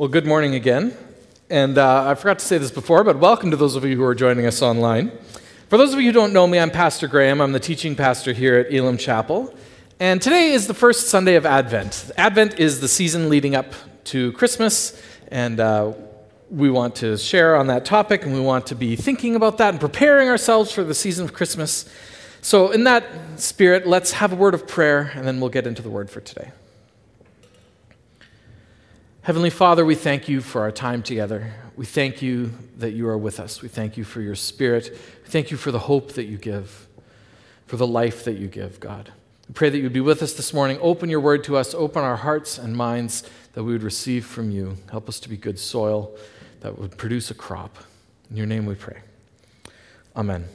Well, good morning again. And uh, I forgot to say this before, but welcome to those of you who are joining us online. For those of you who don't know me, I'm Pastor Graham. I'm the teaching pastor here at Elim Chapel. And today is the first Sunday of Advent. Advent is the season leading up to Christmas, and uh, we want to share on that topic, and we want to be thinking about that and preparing ourselves for the season of Christmas. So, in that spirit, let's have a word of prayer, and then we'll get into the word for today. Heavenly Father, we thank you for our time together. We thank you that you are with us. We thank you for your spirit. We thank you for the hope that you give, for the life that you give, God. We pray that you'd be with us this morning. Open your word to us, open our hearts and minds that we would receive from you. Help us to be good soil that would produce a crop. In your name we pray. Amen.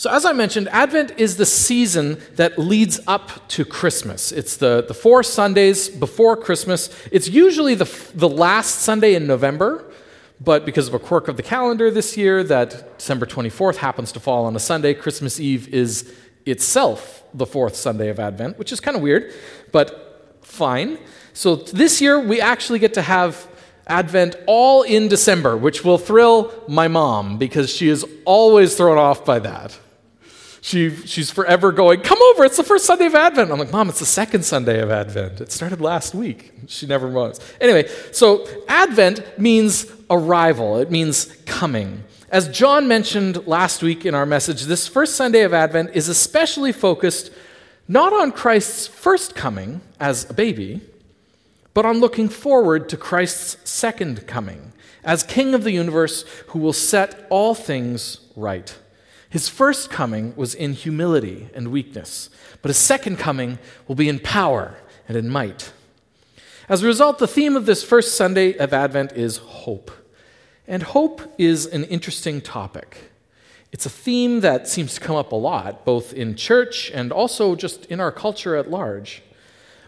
So, as I mentioned, Advent is the season that leads up to Christmas. It's the, the four Sundays before Christmas. It's usually the, the last Sunday in November, but because of a quirk of the calendar this year, that December 24th happens to fall on a Sunday, Christmas Eve is itself the fourth Sunday of Advent, which is kind of weird, but fine. So, this year we actually get to have Advent all in December, which will thrill my mom because she is always thrown off by that she, she's forever going, Come over, it's the first Sunday of Advent. I'm like, Mom, it's the second Sunday of Advent. It started last week. She never was. Anyway, so Advent means arrival, it means coming. As John mentioned last week in our message, this first Sunday of Advent is especially focused not on Christ's first coming as a baby, but on looking forward to Christ's second coming as King of the universe who will set all things right. His first coming was in humility and weakness, but his second coming will be in power and in might. As a result, the theme of this first Sunday of Advent is hope. And hope is an interesting topic. It's a theme that seems to come up a lot, both in church and also just in our culture at large.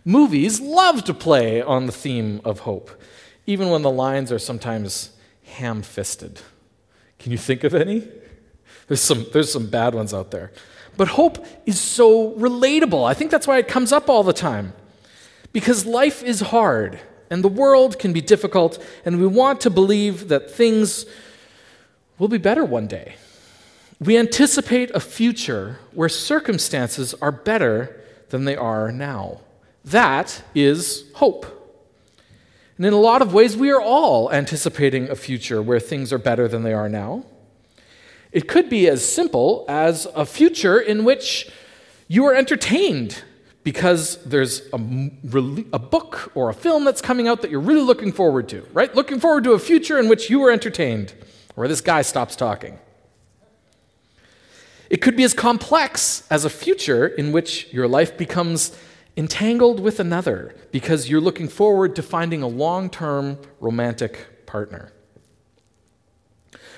Movies love to play on the theme of hope, even when the lines are sometimes ham fisted. Can you think of any? There's some, there's some bad ones out there. But hope is so relatable. I think that's why it comes up all the time. Because life is hard, and the world can be difficult, and we want to believe that things will be better one day. We anticipate a future where circumstances are better than they are now. That is hope. And in a lot of ways, we are all anticipating a future where things are better than they are now. It could be as simple as a future in which you are entertained because there's a, a, book or a film that's coming out that you're really looking forward to, right? Looking forward to a future in which you are entertained, where this guy stops talking. It could be as complex as a future in which your life becomes entangled with another because you're looking forward to finding a long term romantic partner.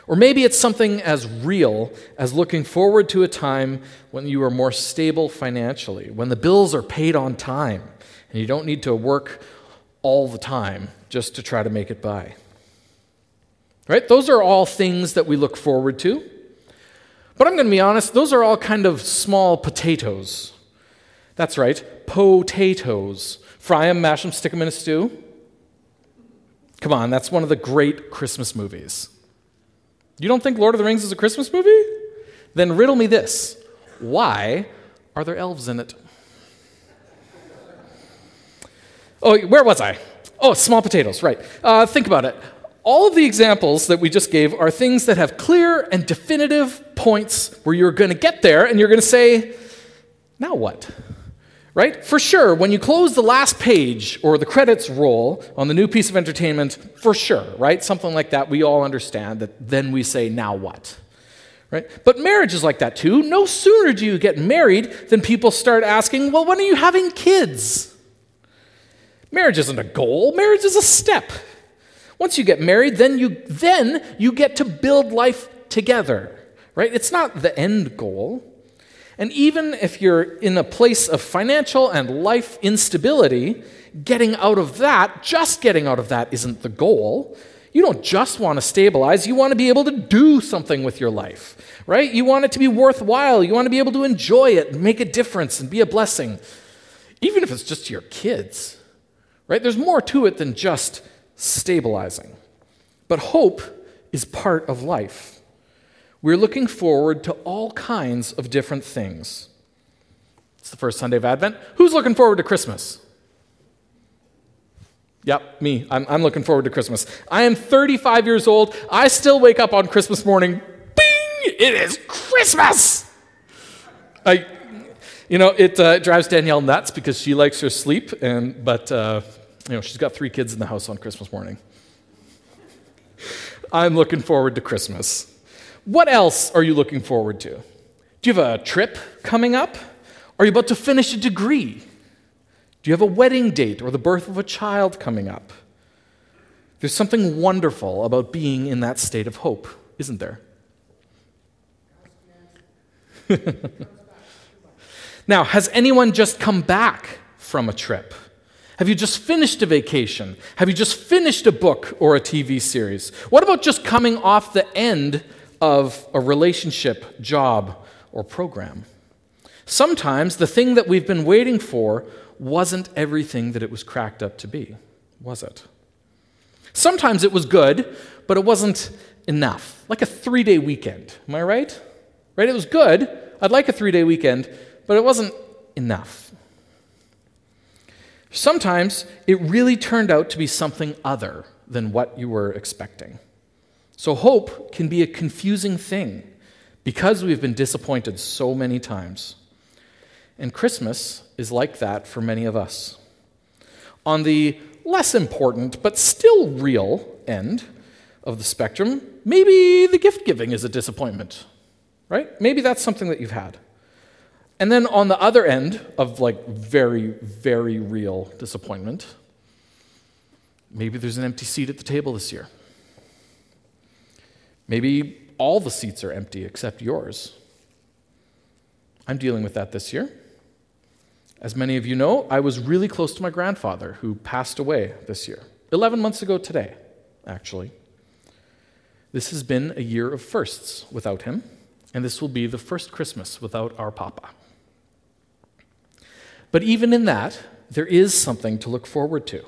Or maybe it's something as real as looking forward to a time when you are more stable financially, when the bills are paid on time, and you don't need to work all the time just to try to make it by. Right? Those are all things that we look forward to. But I'm going to be honest, those are all kind of small potatoes. That's right, potatoes. Fry them, mash them, stick them in a stew. Come on, that's one of the great Christmas movies. You don't think Lord of the Rings is a Christmas movie? Then riddle me this why are there elves in it? Oh, where was I? Oh, small potatoes, right. Uh, think about it. All of the examples that we just gave are things that have clear and definitive points where you're going to get there and you're going to say, now what? Right? For sure, when you close the last page or the credits roll on the new piece of entertainment, for sure, right? Something like that, we all understand that then we say, now what? Right? But marriage is like that too. No sooner do you get married than people start asking, well, when are you having kids? Marriage isn't a goal, marriage is a step. Once you get married, then you then you get to build life together. Right? It's not the end goal. And even if you're in a place of financial and life instability, getting out of that, just getting out of that, isn't the goal. You don't just want to stabilize, you want to be able to do something with your life, right? You want it to be worthwhile. You want to be able to enjoy it, make a difference, and be a blessing, even if it's just to your kids, Right? There's more to it than just stabilizing. But hope is part of life. We're looking forward to all kinds of different things. It's the first Sunday of Advent. Who's looking forward to Christmas? Yep, me. I'm, I'm looking forward to Christmas. I am 35 years old. I still wake up on Christmas morning. Bing! It is Christmas! I, you know, it uh, drives Danielle nuts because she likes her sleep, and but uh, you know she's got three kids in the house on Christmas morning. I'm looking forward to Christmas. What else are you looking forward to? Do you have a trip coming up? Are you about to finish a degree? Do you have a wedding date or the birth of a child coming up? There's something wonderful about being in that state of hope, isn't there? now, has anyone just come back from a trip? Have you just finished a vacation? Have you just finished a book or a TV series? What about just coming off the end of a relationship, job, or program? Sometimes the thing that we've been waiting for wasn't everything that it was cracked up to be, was it? Sometimes it was good, but it wasn't enough. Like a three day weekend. Am I right? Right? It was good. I'd like a three day weekend, but it wasn't enough. Sometimes it really turned out to be something other than what you were expecting. So, hope can be a confusing thing because we've been disappointed so many times. And Christmas is like that for many of us. On the less important, but still real end of the spectrum, maybe the gift giving is a disappointment, right? Maybe that's something that you've had. And then on the other end of like very, very real disappointment, maybe there's an empty seat at the table this year. Maybe all the seats are empty except yours. I'm dealing with that this year. As many of you know, I was really close to my grandfather who passed away this year. 11 months ago today, actually. This has been a year of firsts without him, and this will be the first Christmas without our papa. But even in that, there is something to look forward to.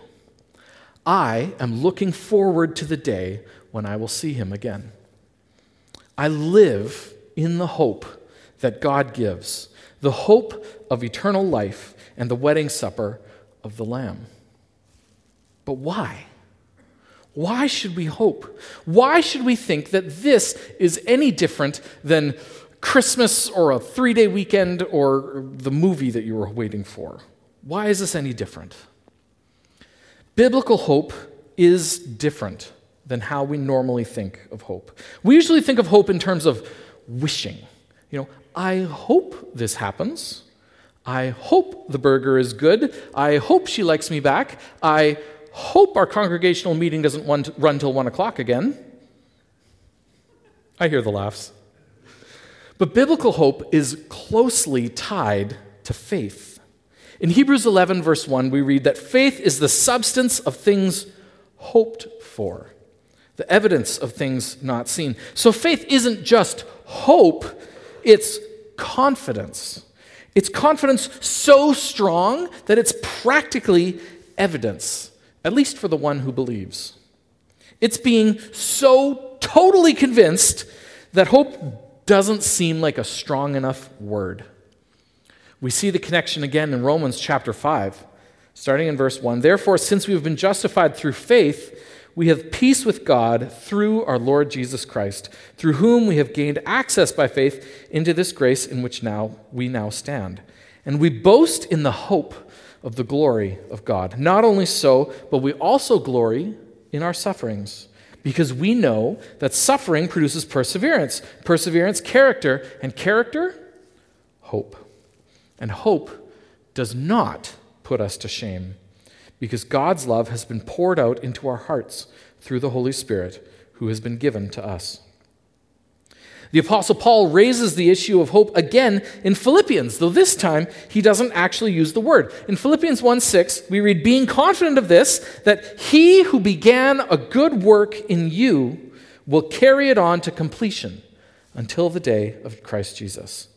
I am looking forward to the day when I will see him again. I live in the hope that God gives the hope of eternal life and the wedding supper of the Lamb. But why? Why should we hope? Why should we think that this is any different than Christmas or a three day weekend or the movie that you were waiting for? Why is this any different? Biblical hope is different than how we normally think of hope. We usually think of hope in terms of wishing. You know, I hope this happens. I hope the burger is good. I hope she likes me back. I hope our congregational meeting doesn't run till one o'clock again. I hear the laughs. But biblical hope is closely tied to faith. In Hebrews 11, verse 1, we read that faith is the substance of things hoped for, the evidence of things not seen. So faith isn't just hope, it's confidence. It's confidence so strong that it's practically evidence, at least for the one who believes. It's being so totally convinced that hope doesn't seem like a strong enough word. We see the connection again in Romans chapter 5, starting in verse 1. Therefore, since we have been justified through faith, we have peace with God through our Lord Jesus Christ, through whom we have gained access by faith into this grace in which now we now stand. And we boast in the hope of the glory of God. Not only so, but we also glory in our sufferings, because we know that suffering produces perseverance, perseverance, character, and character, hope. And hope does not put us to shame because God's love has been poured out into our hearts through the Holy Spirit who has been given to us. The Apostle Paul raises the issue of hope again in Philippians, though this time he doesn't actually use the word. In Philippians 1 6, we read, Being confident of this, that he who began a good work in you will carry it on to completion until the day of Christ Jesus.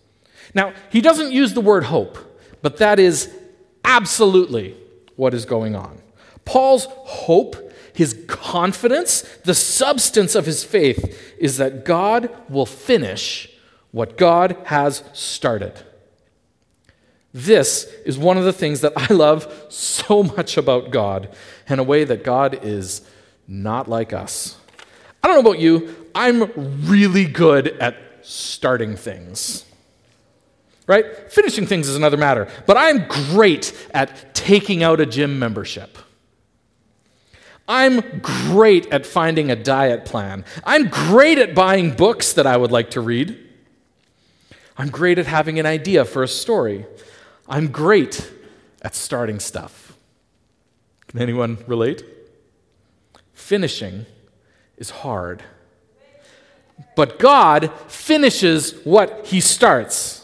Now, he doesn't use the word hope, but that is absolutely what is going on. Paul's hope, his confidence, the substance of his faith is that God will finish what God has started. This is one of the things that I love so much about God, in a way that God is not like us. I don't know about you, I'm really good at starting things. Right? Finishing things is another matter, but I'm great at taking out a gym membership. I'm great at finding a diet plan. I'm great at buying books that I would like to read. I'm great at having an idea for a story. I'm great at starting stuff. Can anyone relate? Finishing is hard. But God finishes what He starts.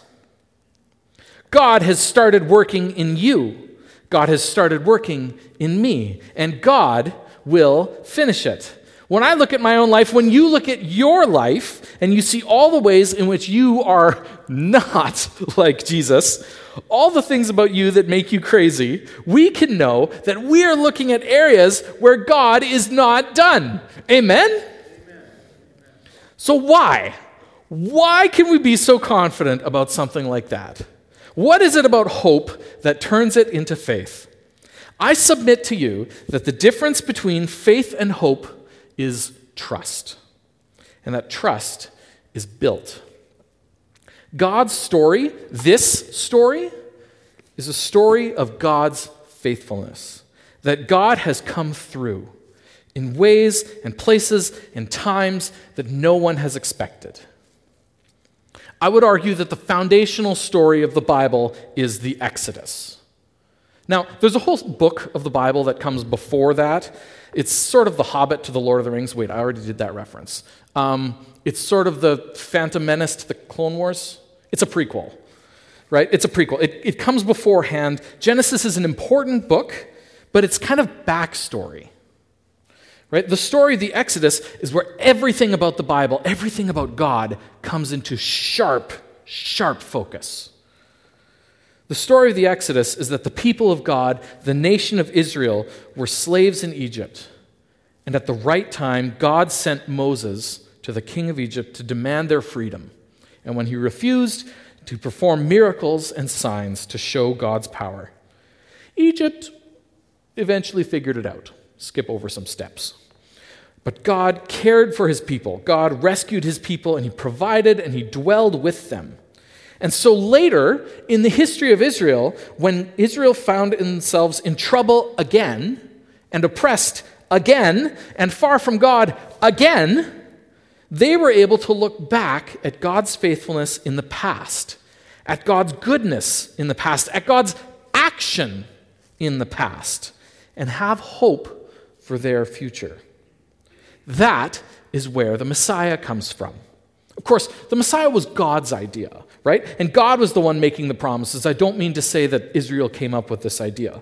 God has started working in you. God has started working in me. And God will finish it. When I look at my own life, when you look at your life and you see all the ways in which you are not like Jesus, all the things about you that make you crazy, we can know that we are looking at areas where God is not done. Amen? So, why? Why can we be so confident about something like that? What is it about hope that turns it into faith? I submit to you that the difference between faith and hope is trust. And that trust is built. God's story, this story, is a story of God's faithfulness. That God has come through in ways and places and times that no one has expected. I would argue that the foundational story of the Bible is the Exodus. Now, there's a whole book of the Bible that comes before that it's sort of the Hobbit to the Lord of the Rings. Wait, I already did that reference. Um, it's sort of the Phantom Menace to the Clone Wars. It's a prequel, right? It's a prequel. It, it comes beforehand. Genesis is an important book, but it's kind of backstory. Right? The story of the Exodus is where everything about the Bible, everything about God, comes into sharp, sharp focus. The story of the Exodus is that the people of God, the nation of Israel, were slaves in Egypt. And at the right time, God sent Moses to the king of Egypt to demand their freedom. And when he refused, to perform miracles and signs to show God's power. Egypt eventually figured it out. Skip over some steps. But God cared for his people. God rescued his people and he provided and he dwelled with them. And so later in the history of Israel, when Israel found themselves in trouble again and oppressed again and far from God again, they were able to look back at God's faithfulness in the past, at God's goodness in the past, at God's action in the past, and have hope for their future. That is where the Messiah comes from. Of course, the Messiah was God's idea, right? And God was the one making the promises. I don't mean to say that Israel came up with this idea.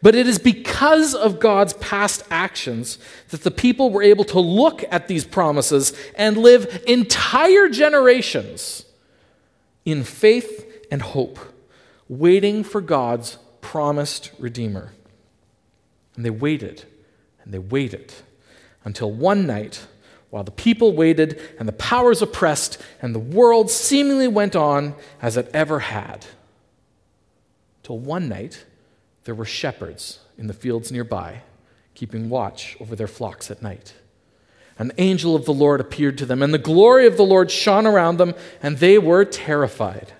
But it is because of God's past actions that the people were able to look at these promises and live entire generations in faith and hope, waiting for God's promised Redeemer. And they waited and they waited until one night while the people waited and the powers oppressed, and the world seemingly went on as it ever had. Till one night, there were shepherds in the fields nearby, keeping watch over their flocks at night. An angel of the Lord appeared to them, and the glory of the Lord shone around them, and they were terrified.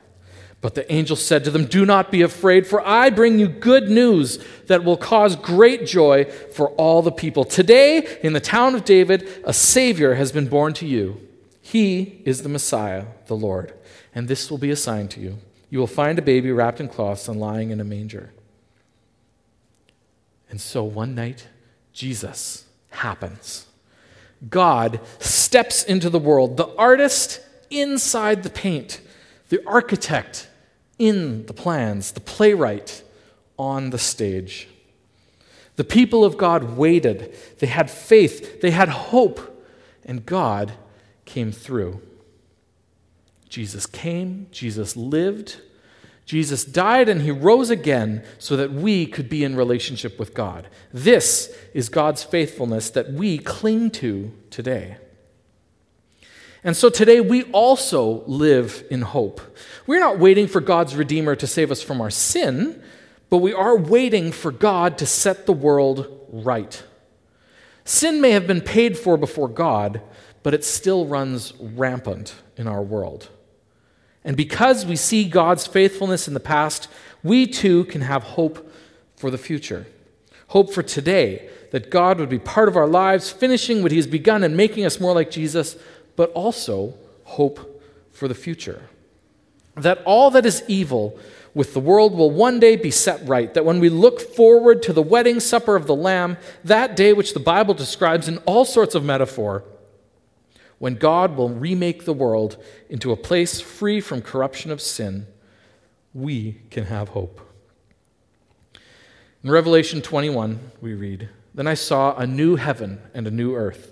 But the angel said to them, Do not be afraid, for I bring you good news that will cause great joy for all the people. Today, in the town of David, a Savior has been born to you. He is the Messiah, the Lord. And this will be a sign to you. You will find a baby wrapped in cloths and lying in a manger. And so one night, Jesus happens. God steps into the world, the artist inside the paint, the architect in the plans, the playwright on the stage. The people of God waited. They had faith. They had hope. And God came through. Jesus came. Jesus lived. Jesus died and he rose again so that we could be in relationship with God. This is God's faithfulness that we cling to today. And so today we also live in hope. We're not waiting for God's Redeemer to save us from our sin, but we are waiting for God to set the world right. Sin may have been paid for before God, but it still runs rampant in our world. And because we see God's faithfulness in the past, we too can have hope for the future. Hope for today, that God would be part of our lives, finishing what He has begun and making us more like Jesus, but also hope for the future. That all that is evil with the world will one day be set right. That when we look forward to the wedding supper of the Lamb, that day which the Bible describes in all sorts of metaphor, when God will remake the world into a place free from corruption of sin, we can have hope. In Revelation 21, we read Then I saw a new heaven and a new earth,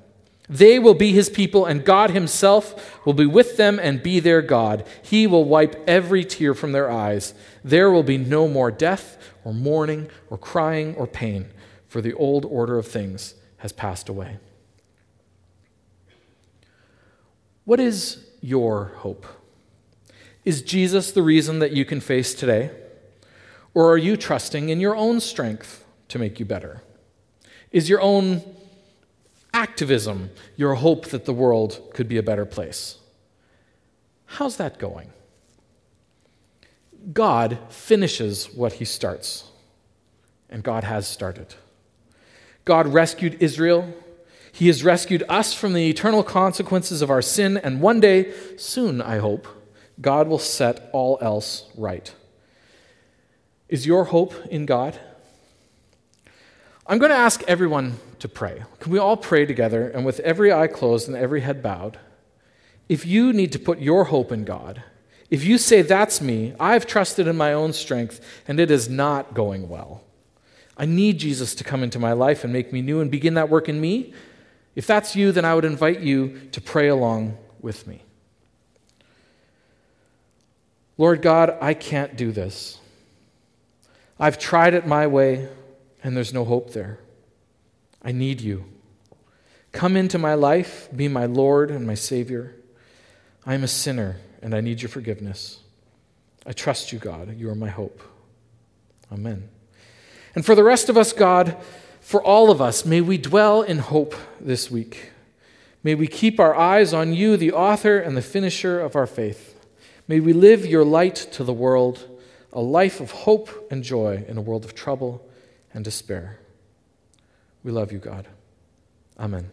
They will be his people, and God himself will be with them and be their God. He will wipe every tear from their eyes. There will be no more death, or mourning, or crying, or pain, for the old order of things has passed away. What is your hope? Is Jesus the reason that you can face today? Or are you trusting in your own strength to make you better? Is your own activism your hope that the world could be a better place? How's that going? God finishes what he starts, and God has started. God rescued Israel. He has rescued us from the eternal consequences of our sin, and one day, soon, I hope, God will set all else right. Is your hope in God? I'm going to ask everyone to pray. Can we all pray together and with every eye closed and every head bowed? If you need to put your hope in God, if you say, That's me, I've trusted in my own strength and it is not going well, I need Jesus to come into my life and make me new and begin that work in me. If that's you, then I would invite you to pray along with me. Lord God, I can't do this. I've tried it my way, and there's no hope there. I need you. Come into my life, be my Lord and my Savior. I am a sinner, and I need your forgiveness. I trust you, God. You are my hope. Amen. And for the rest of us, God, for all of us, may we dwell in hope this week. May we keep our eyes on you, the author and the finisher of our faith. May we live your light to the world a life of hope and joy in a world of trouble and despair. We love you, God. Amen.